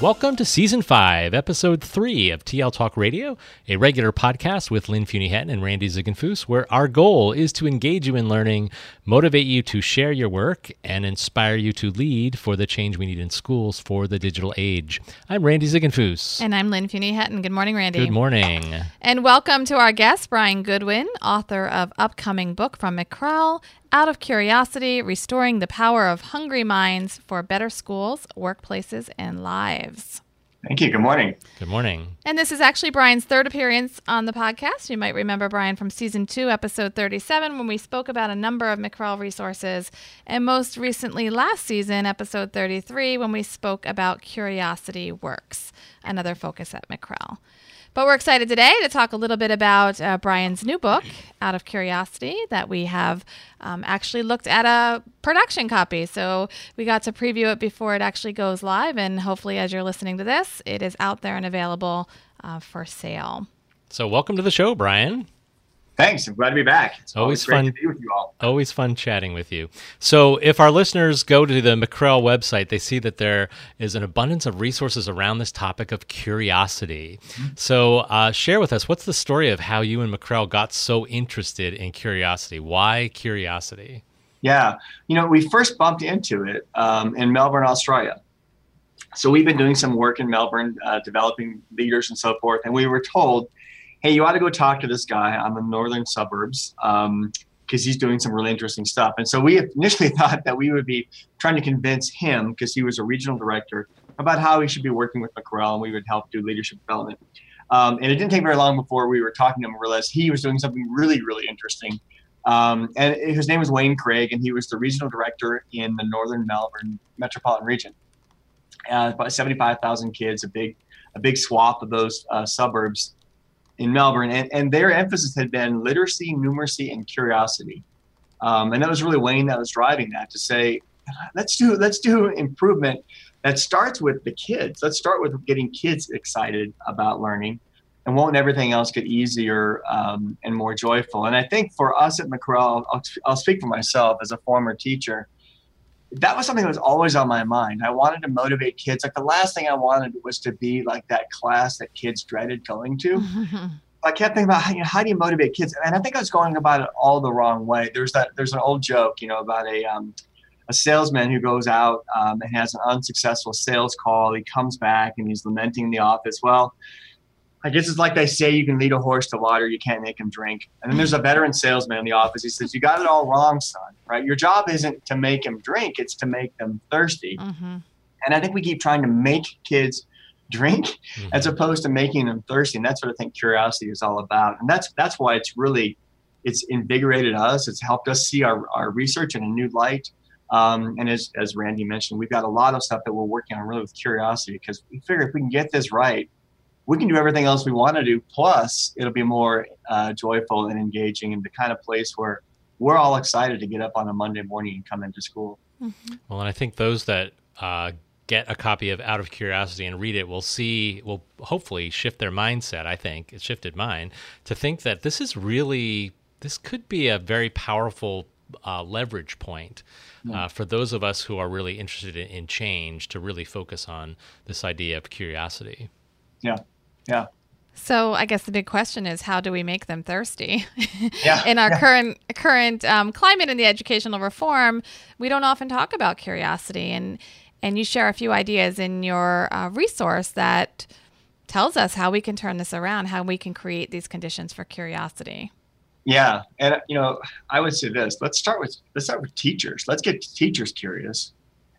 Welcome to Season 5, Episode 3 of TL Talk Radio, a regular podcast with Lynn Fuini-Hetten and Randy Ziegenfuss, where our goal is to engage you in learning, motivate you to share your work, and inspire you to lead for the change we need in schools for the digital age. I'm Randy Ziegenfuss. And I'm Lynn Fuini-Hetten. Good morning, Randy. Good morning. And welcome to our guest, Bryan Goodwin, author of upcoming book from McREL out of curiosity, restoring the power of hungry minds for better schools, workplaces, and lives. Thank you. Good morning. Good morning. And this is actually Bryan's third appearance on the podcast. You might remember Bryan from season two, episode 37, when we spoke about a number of McREL resources. And most recently, last season, episode 33, when we spoke about Curiosity Works, another focus at McREL. But we're excited today to talk a little bit about uh, Bryan's new book, Out of Curiosity, that we have um, actually looked at a production copy. So we got to preview it before it actually goes live. And hopefully, as you're listening to this, it is out there and available uh, for sale. So, welcome to the show, Bryan. Thanks. I'm glad to be back. It's always, always fun to be with you all. Always fun chatting with you. So, if our listeners go to the McREL website, they see that there is an abundance of resources around this topic of curiosity. Mm-hmm. So, uh, share with us what's the story of how you and McREL got so interested in curiosity? Why curiosity? Yeah, you know, we first bumped into it um, in Melbourne, Australia. So we've been doing some work in Melbourne, uh, developing leaders and so forth, and we were told hey, you ought to go talk to this guy on the northern suburbs because um, he's doing some really interesting stuff. And so we initially thought that we would be trying to convince him because he was a regional director about how he should be working with McREL and we would help do leadership development. Um, and it didn't take very long before we were talking to him and realized he was doing something really, really interesting. Um, and his name was Wayne Craig, and he was the regional director in the northern Melbourne metropolitan region. Uh, about 75,000 kids, a big, a big swath of those uh, suburbs in Melbourne, and, and their emphasis had been literacy, numeracy, and curiosity. Um, and that was really Wayne that was driving that to say, let's do let's do improvement that starts with the kids. Let's start with getting kids excited about learning, and won't everything else get easier um, and more joyful? And I think for us at McREL, I'll, I'll speak for myself as a former teacher that was something that was always on my mind. I wanted to motivate kids. Like the last thing I wanted was to be like that class that kids dreaded going to. I kept thinking about how, you know, how do you motivate kids, and I think I was going about it all the wrong way. There's that there's an old joke, you know, about a um, a salesman who goes out um, and has an unsuccessful sales call. He comes back and he's lamenting in the office. Well, I guess it's like they say you can lead a horse to water, you can't make him drink. And then there's a veteran salesman in the office. He says, You got it all wrong, son, right? Your job isn't to make him drink, it's to make them thirsty. Mm-hmm. And I think we keep trying to make kids drink mm-hmm. as opposed to making them thirsty. And that's what I think curiosity is all about. And that's that's why it's really it's invigorated us. It's helped us see our, our research in a new light. Um, and as, as Randy mentioned, we've got a lot of stuff that we're working on really with curiosity because we figure if we can get this right, we can do everything else we want to do. Plus, it'll be more uh, joyful and engaging and the kind of place where we're all excited to get up on a Monday morning and come into school. Mm-hmm. Well, and I think those that uh, get a copy of Out of Curiosity and read it will see, will hopefully shift their mindset. I think it shifted mine to think that this is really, this could be a very powerful uh, leverage point. Uh, for those of us who are really interested in, in, change to really focus on this idea of curiosity. Yeah. Yeah. So I guess the big question is how do we make them thirsty? Yeah, in our yeah. current current um, climate in the educational reform, we don't often talk about curiosity, and And you share a few ideas in your uh, resource that tells us how we can turn this around, how we can create these conditions for curiosity. Yeah, and you know, I would say this. Let's start with let's start with teachers. Let's get teachers curious,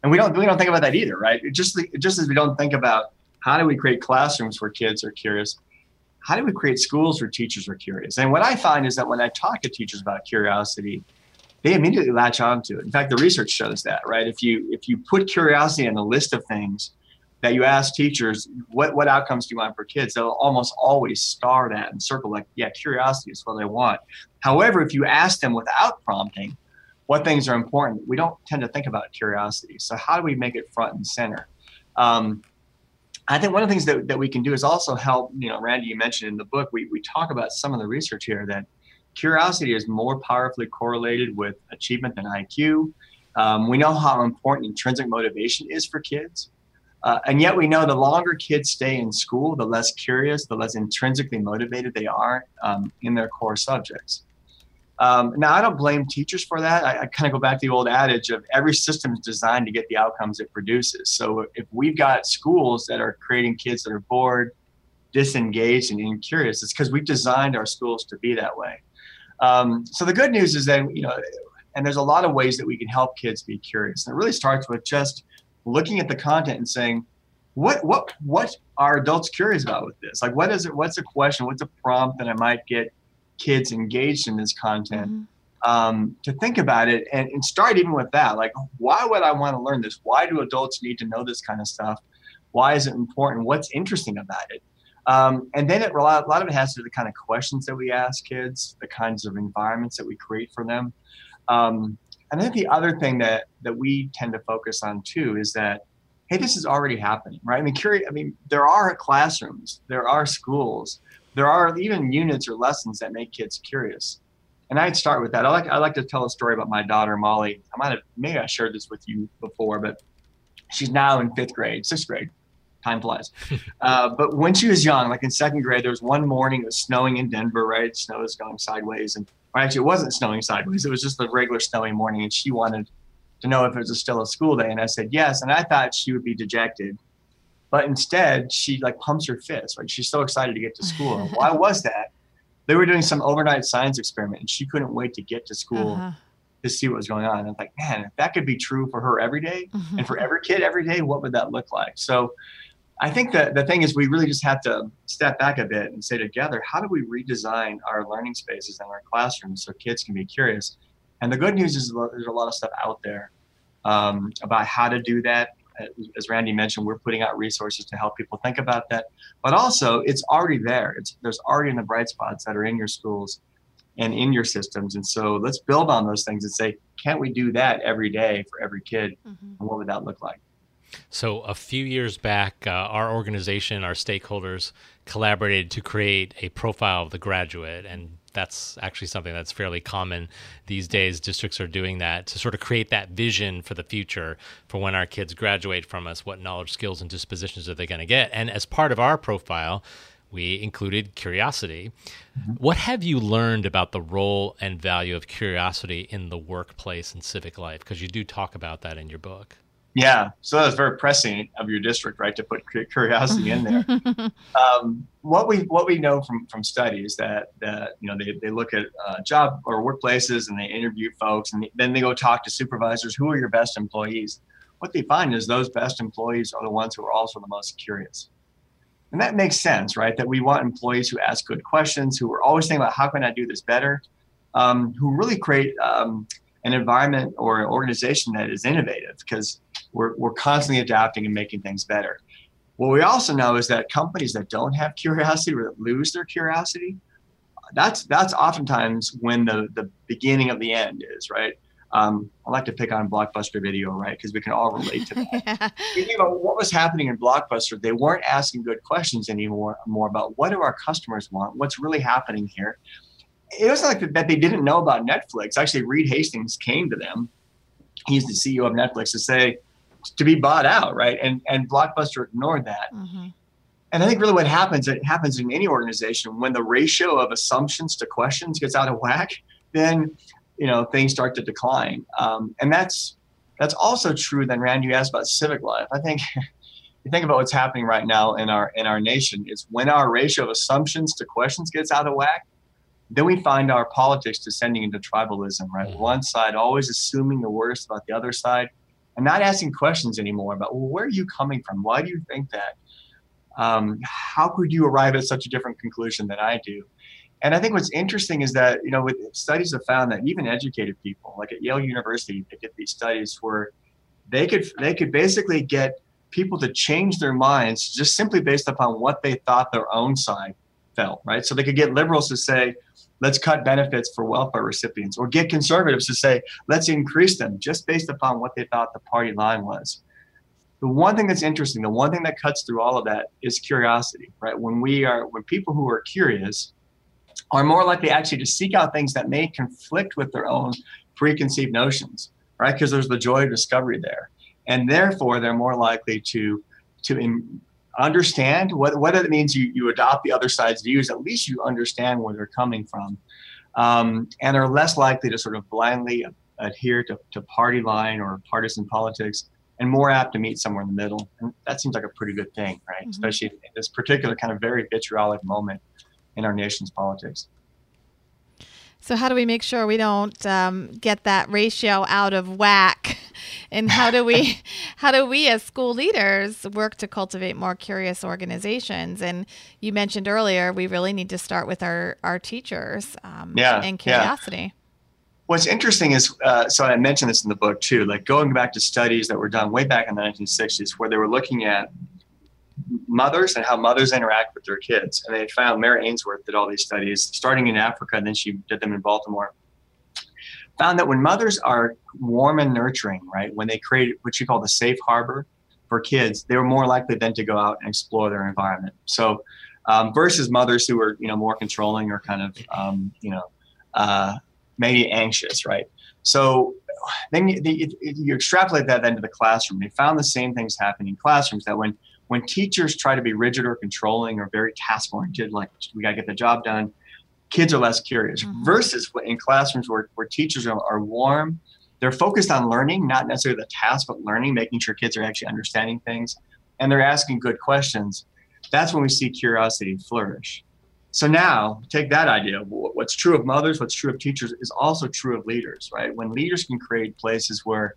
and we don't we don't think about that either, right? It just just as we don't think about how do we create classrooms where kids are curious, how do we create schools where teachers are curious? And what I find is that when I talk to teachers about curiosity, they immediately latch onto it. In fact, the research shows that, right? If you if you put curiosity on the list of things that you ask teachers, what what outcomes do you want for kids? They'll almost always star that and circle like, yeah, curiosity is what they want. However, if you ask them without prompting, what things are important, we don't tend to think about curiosity. So how do we make it front and center? Um, I think one of the things that, that we can do is also help, you know, Randy, you mentioned in the book, we, we talk about some of the research here that curiosity is more powerfully correlated with achievement than IQ. Um, we know how important intrinsic motivation is for kids. Uh, and yet we know the longer kids stay in school, the less curious, the less intrinsically motivated they are um, in their core subjects. Um, now, I don't blame teachers for that. I, I kind of go back to the old adage of every system is designed to get the outcomes it produces. So if we've got schools that are creating kids that are bored, disengaged, and incurious, it's because we've designed our schools to be that way. Um, so the good news is that, you know, and there's a lot of ways that we can help kids be curious. And it really starts with just looking at the content and saying, what what what are adults curious about with this? Like what is it? What's a question? What's a prompt that I might get kids engaged in this content? Mm-hmm. Um, to think about it and, and start even with that. Like, why would I want to learn this? Why do adults need to know this kind of stuff? Why is it important? What's interesting about it? Um, and then it, a lot, of it has to do with the kind of questions that we ask kids, the kinds of environments that we create for them. Um, and then the other thing that that we tend to focus on too is that hey, this is already happening, right? I mean, curious. I mean, there are classrooms, there are schools, there are even units or lessons that make kids curious. And I'd start with that. I like I like to tell a story about my daughter Molly. I might have maybe I shared this with you before, but she's now in fifth grade, sixth grade. Time flies. uh, but when she was young, like in second grade, there was one morning it was snowing in Denver, right? Snow was going sideways, and or actually it wasn't snowing sideways. It was just a regular snowy morning, and she wanted to know if it was still a school day, and I said yes, and I thought she would be dejected, but instead she like pumps her fist, right? She's so excited to get to school. Why was that? They were doing some overnight science experiment, and she couldn't wait to get to school. Uh-huh. To see what was going on. And I'm like, man, if that could be true for her every day, mm-hmm. and for every kid every day, what would that look like? So I think that the thing is we really just have to step back a bit and say together, how do we redesign our learning spaces and our classrooms so kids can be curious? And the good news is there's a lot of stuff out there um, about how to do that. As Randy mentioned, we're putting out resources to help people think about that. But also, it's already there. It's there's already in the bright spots that are in your schools and in your systems. And so let's build on those things and say, can't we do that every day for every kid? Mm-hmm. And what would that look like? So, a few years back, uh, our organization, our stakeholders, collaborated to create a profile of the graduate. And that's actually something that's fairly common these days. Districts are doing that to sort of create that vision for the future for when our kids graduate from us. What knowledge, skills, and dispositions are they going to get? And as part of our profile, we included curiosity. Mm-hmm. What have you learned about the role and value of curiosity in the workplace and civic life? Because you do talk about that in your book. Yeah, so that was very pressing of your district, right, to put curiosity in there. um, what we what we know from from studies that that you know they, they look at uh, job or workplaces and they interview folks and then they go talk to supervisors. Who are your best employees? What they find is those best employees are the ones who are also the most curious, and that makes sense, right? That we want employees who ask good questions, who are always thinking about how can I do this better, um, who really create um, an environment or an organization that is innovative because we're, we're constantly adapting and making things better. What we also know is that companies that don't have curiosity or that lose their curiosity, that's that's oftentimes when the the beginning of the end is right. Um, I like to pick on Blockbuster Video, right? Because we can all relate to that. yeah. You think about what was happening in Blockbuster. They weren't asking good questions anymore, more about what do our customers want, what's really happening here. It wasn't like that they didn't know about Netflix. Actually, Reed Hastings came to them. He's the CEO of Netflix to say, to be bought out, right? And and Blockbuster ignored that. Mm-hmm. And I think really what happens, it happens in any organization when the ratio of assumptions to questions gets out of whack, then you know things start to decline. Um, and that's That's also true. Then, Rand, you asked about civic life. I think you think about what's happening right now in our in our nation is when our ratio of assumptions to questions gets out of whack, then we find our politics descending into tribalism. Right, mm-hmm. one side always assuming the worst about the other side, and not asking questions anymore about well, where are you coming from? Why do you think that? Um, how could you arrive at such a different conclusion than I do? And I think what's interesting is that you know, with studies have found that even educated people, like at Yale University, they get these studies where they could they could basically get people to change their minds just simply based upon what they thought their own side felt, right? So they could get liberals to say, let's cut benefits for welfare recipients, or get conservatives to say, let's increase them just based upon what they thought the party line was. The one thing that's interesting, the one thing that cuts through all of that is curiosity, right? When we are, when people who are curious are more likely actually to seek out things that may conflict with their own preconceived notions, right? Because there's the joy of discovery there, and therefore they're more likely to to in, understand what, whether it means you, you adopt the other side's views. At least you understand where they're coming from, um, and are less likely to sort of blindly adhere to, to party line or partisan politics and more apt to meet somewhere in the middle. And that seems like a pretty good thing, right? Mm-hmm. Especially in this particular kind of very vitriolic moment in our nation's politics. So, how do we make sure we don't um, get that ratio out of whack? And how do we, how do we as school leaders work to cultivate more curious organizations? And you mentioned earlier, we really need to start with our our teachers um, yeah, and curiosity. Yeah. What's interesting is, uh, so I mentioned this in the book too, like going back to studies that were done way back in the 1960s, where they were looking at mothers and how mothers interact with their kids. And they found Mary Ainsworth did all these studies starting in Africa, and then she did them in Baltimore. Found that when mothers are warm and nurturing, right, when they create what you call the safe harbor for kids, they were more likely then to go out and explore their environment. So, um, versus mothers who are you know more controlling or kind of um, you know uh, maybe anxious, right? So then you, you, extrapolate that then to the classroom. They found the same things happening in classrooms that when when teachers try to be rigid or controlling or very task oriented, like we got to get the job done, kids are less curious. Mm-hmm. Versus in classrooms where, where teachers are, are warm, they're focused on learning, not necessarily the task, but learning, making sure kids are actually understanding things, and they're asking good questions. That's when we see curiosity flourish. So now, take that idea. What's true of mothers, what's true of teachers, is also true of leaders, right? When leaders can create places where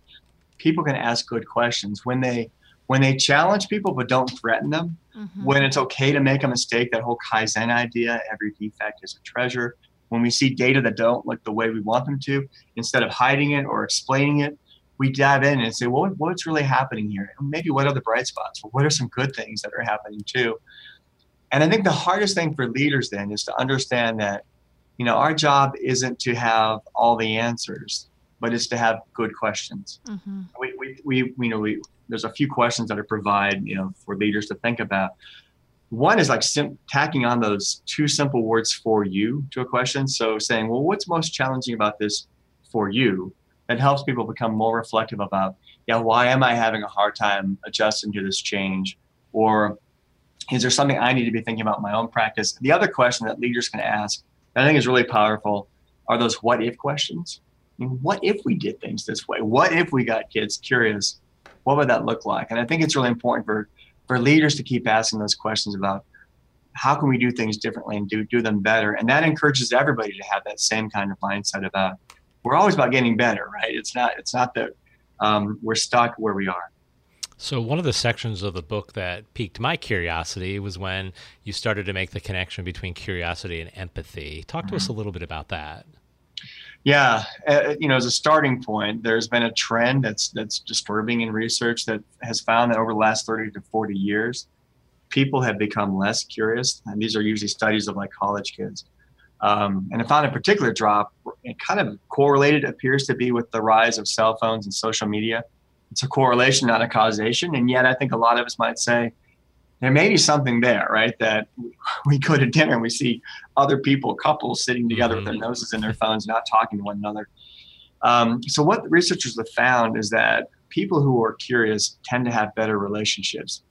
people can ask good questions, when they when they challenge people but don't threaten them, mm-hmm. when it's okay to make a mistake, that whole Kaizen idea, every defect is a treasure. When we see data that don't look the way we want them to, instead of hiding it or explaining it, we dive in and say, well, what's really happening here? maybe what are the bright spots? Well, what are some good things that are happening too? And I think the hardest thing for leaders then is to understand that, you know, our job isn't to have all the answers, but it's to have good questions. Mm-hmm. We, we, we, you know, we, there's a few questions that I provide, you know, for leaders to think about. One is like sim- tacking on those two simple words for you to a question. So saying, well, what's most challenging about this for you? That helps people become more reflective about, yeah, why am I having a hard time adjusting to this change? Or is there something I need to be thinking about in my own practice? The other question that leaders can ask I think is really powerful are those what if questions. I mean, what if we did things this way? What if we got kids curious what would that look like? And I think it's really important for for leaders to keep asking those questions about how can we do things differently and do do them better. And that encourages everybody to have that same kind of mindset about we're always about getting better, right? It's not it's not that um, we're stuck where we are. So one of the sections of the book that piqued my curiosity was when you started to make the connection between curiosity and empathy. Talk to mm-hmm. us a little bit about that. Yeah, uh, you know, as a starting point, there's been a trend that's that's disturbing in research that has found that over the last 30 to 40 years, people have become less curious, and these are usually studies of like college kids. Um, and I found a particular drop, it kind of correlated appears to be with the rise of cell phones and social media. It's a correlation, not a causation, and yet I think a lot of us might say there may be something there, right? That we go to dinner and we see other people, couples sitting together mm-hmm. with their mm-hmm. noses in their phones, not talking to one another. Um, so, what the researchers have found is that people who are curious tend to have better relationships.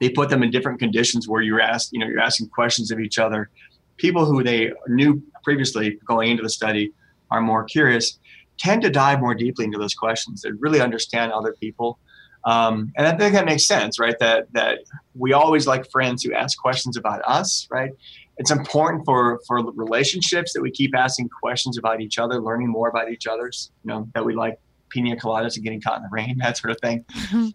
They put them in different conditions where you're asked, you know, you're asking questions of each other. People who they knew previously going into the study are more curious. tend to dive more deeply into those questions. They really understand other people. Um, and I think that makes sense, right? That that we always like friends who ask questions about us, right? It's important for for relationships that we keep asking questions about each other, learning more about each other's. You know, that we like pina coladas and getting caught in the rain, that sort of thing.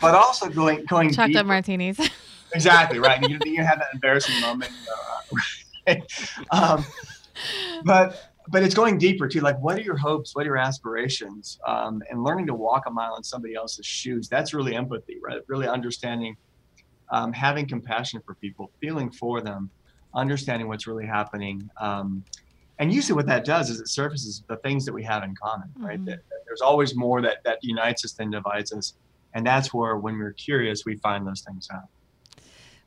but also going going chocolate deeper. martinis. exactly right. You, you have that embarrassing moment. Uh, um, but but it's going deeper too. Like, what are your hopes? What are your aspirations? Um, and learning to walk a mile in somebody else's shoes. That's really empathy, right? Really understanding, um, having compassion for people, feeling for them, understanding what's really happening. Um, and usually, what that does is it surfaces the things that we have in common, right? Mm-hmm. That, that there's always more that that unites us than divides us, and that's where, when we're curious, we find those things out.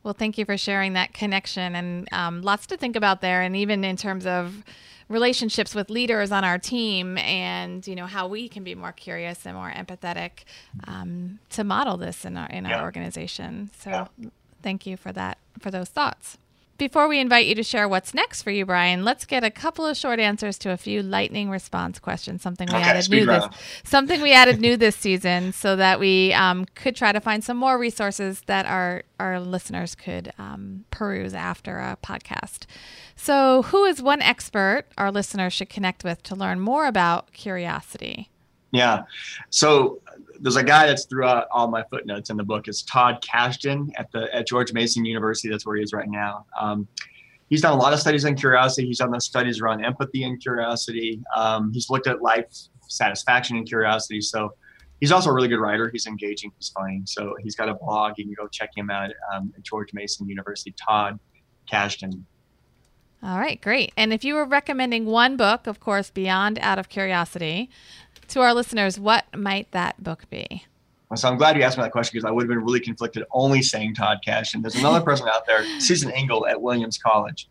Well, thank you for sharing that connection and um, lots to think about there. And even in terms of relationships with leaders on our team and, you know, how we can be more curious and more empathetic um, to model this in our, in yeah. our organization. So yeah. thank you for that, for those thoughts. Before we invite you to share what's next for you, Bryan, let's get a couple of short answers to a few lightning response questions. Something we okay, added new round. this something we added new this season, so that we um, could try to find some more resources that our our listeners could um, peruse after a podcast. So, who is one expert our listeners should connect with to learn more about curiosity? Yeah. So there's a guy that's throughout all my footnotes in the book. It's Todd Kashdan at the at George Mason University. That's where he is right now. Um, he's done a lot of studies on curiosity. He's done the studies around empathy and curiosity. Um, he's looked at life satisfaction and curiosity. So he's also a really good writer. He's engaging. He's funny. So he's got a blog. You can go check him out um, at George Mason University. Todd Kashdan. All right, great. And if you were recommending one book, of course, beyond Out of Curiosity, to our listeners, what might that book be? So I'm glad you asked me that question because I would have been really conflicted only saying Todd Cash. And there's another person out there, Susan Engel at Williams College,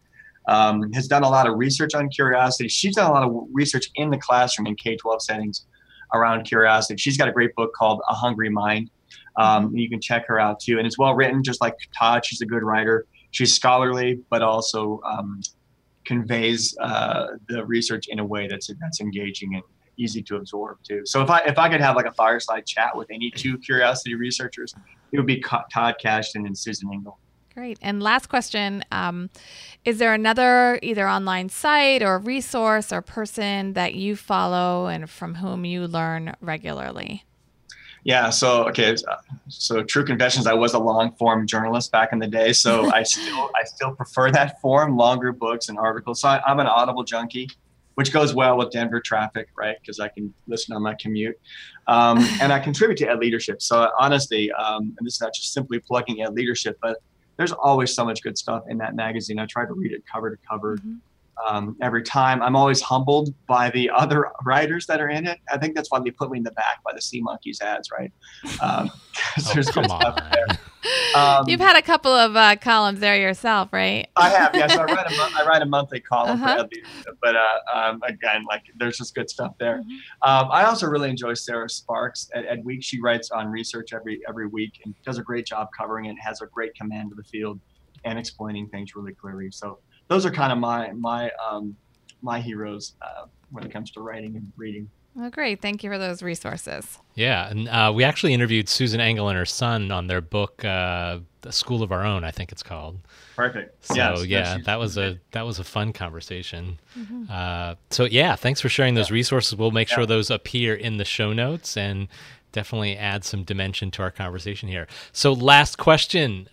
um, has done a lot of research on curiosity. She's done a lot of research in the classroom in K-12 settings around curiosity. She's got a great book called A Hungry Mind. Um, you can check her out too, and it's well written, just like Todd. She's a good writer. She's scholarly, but also um, conveys uh, the research in a way that's that's engaging and easy to absorb too. So if I if I could have like a fireside chat with any two curiosity researchers, it would be Todd Kashdan and Susan Engel. Great. And last question um, Is there another either online site or resource or person that you follow and from whom you learn regularly? Yeah. So okay. So true confessions. I was a long form journalist back in the day. So I still I still prefer that form, longer books and articles. So I, I'm an Audible junkie which goes well with Denver traffic, right? Because I can listen on my commute. Um, and I contribute to Ed Leadership. So honestly, um, and this is not just simply plugging Ed Leadership, but there's always so much good stuff in that magazine. I try to read it cover to cover. Mm-hmm um, every time. I'm always humbled by the other writers that are in it. I think that's why they put me in the back by the Sea Monkeys ads, right? Um, oh, there's come on. Um, You've had a couple of uh, columns there yourself, right? I have, yes. I write a mo- I write a monthly column uh-huh. for but uh, um, again, like there's just good stuff there. Mm-hmm. Um, I also really enjoy Sarah Sparks at, at Week. She writes on research every every week and does a great job covering it. Has a great command of the field and explaining things really clearly. So those are kind of my my um, my heroes uh, when it comes to writing and reading. Oh, great. Thank you for those resources. Yeah. And uh, we actually interviewed Susan Engel and her son on their book, uh, The School of Our Own, I think it's called. Perfect. So, yes, yeah, that was a that was a fun conversation. Mm-hmm. Uh, so, yeah, thanks for sharing those yeah. resources. We'll make yeah. sure those appear in the show notes and definitely add some dimension to our conversation here. So, last question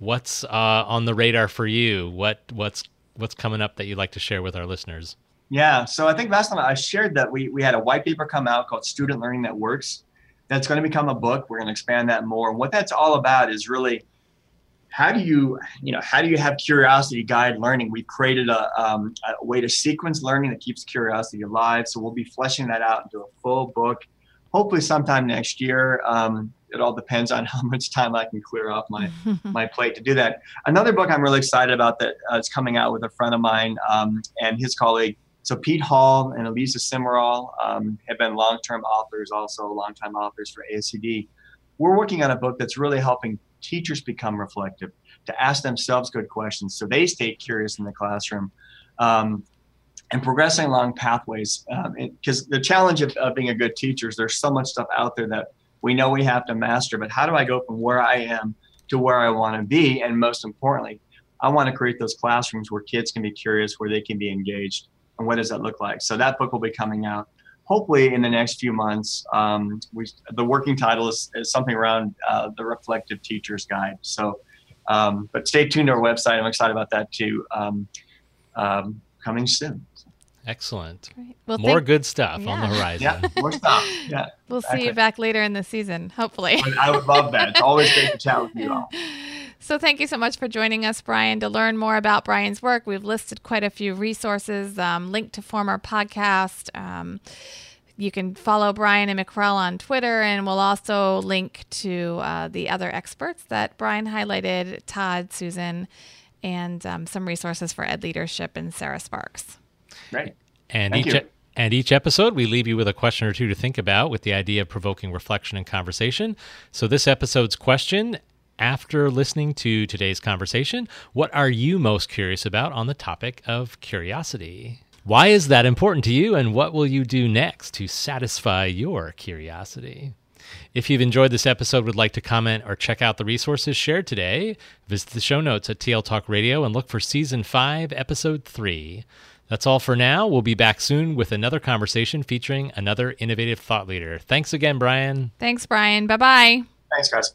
what's uh, on the radar for you? What what's what's coming up that you'd like to share with our listeners? Yeah, so I think last time I shared that we we had a white paper come out called Student Learning That Works. That's going to become a book. We're going to expand that more. And what that's all about is really how do you you know how do you have curiosity guide learning we've created a, um, a, way to sequence learning that keeps curiosity alive so we'll be fleshing that out into a full book hopefully sometime next year um, it all depends on how much time I can clear off my my plate to do that. Another book I'm really excited about that uh, is coming out with a friend of mine um, and his colleague. So Pete Hall and Alisa Simeral um, have been long-term authors, also long-time authors for ASCD. We're working on a book that's really helping teachers become reflective, to ask themselves good questions, so they stay curious in the classroom. Um, and progressing along pathways. Because um, the challenge of, of, being a good teacher is there's so much stuff out there that we know we have to master, but how do I go from where I am to where I want to be? And most importantly, I want to create those classrooms where kids can be curious, where they can be engaged. And what does that look like? So that book will be coming out hopefully in the next few months. Um, we, the working title is, is something around uh, the Reflective Teacher's Guide. So, um, but stay tuned to our website. I'm excited about that too. Um, um coming soon. Excellent. Well, more think, good stuff yeah. on the horizon. Yeah, more stuff. Yeah. We'll exactly. see you back later in the season, hopefully. I would love that. It's always great to chat with you all. So, thank you so much for joining us, Bryan. To learn more about Bryan's work, we've listed quite a few resources, um, linked to former podcast. Um, you can follow Bryan and McREL on Twitter, and we'll also link to uh, the other experts that Bryan highlighted Todd, Susan, and um, some resources for Ed Leadership and Sarah Sparks. Right. And Thank each. You. And each episode, we leave you with a question or two to think about with the idea of provoking reflection and conversation. So, this episode's question after listening to today's conversation, what are you most curious about on the topic of curiosity? Why is that important to you, and what will you do next to satisfy your curiosity? If you've enjoyed this episode, would like to comment or check out the resources shared today, visit the show notes at TL Talk Radio and look for Season 5, Episode 3. That's all for now. We'll be back soon with another conversation featuring another innovative thought leader. Thanks again, Bryan. Thanks, Bryan. Bye bye. Thanks, guys.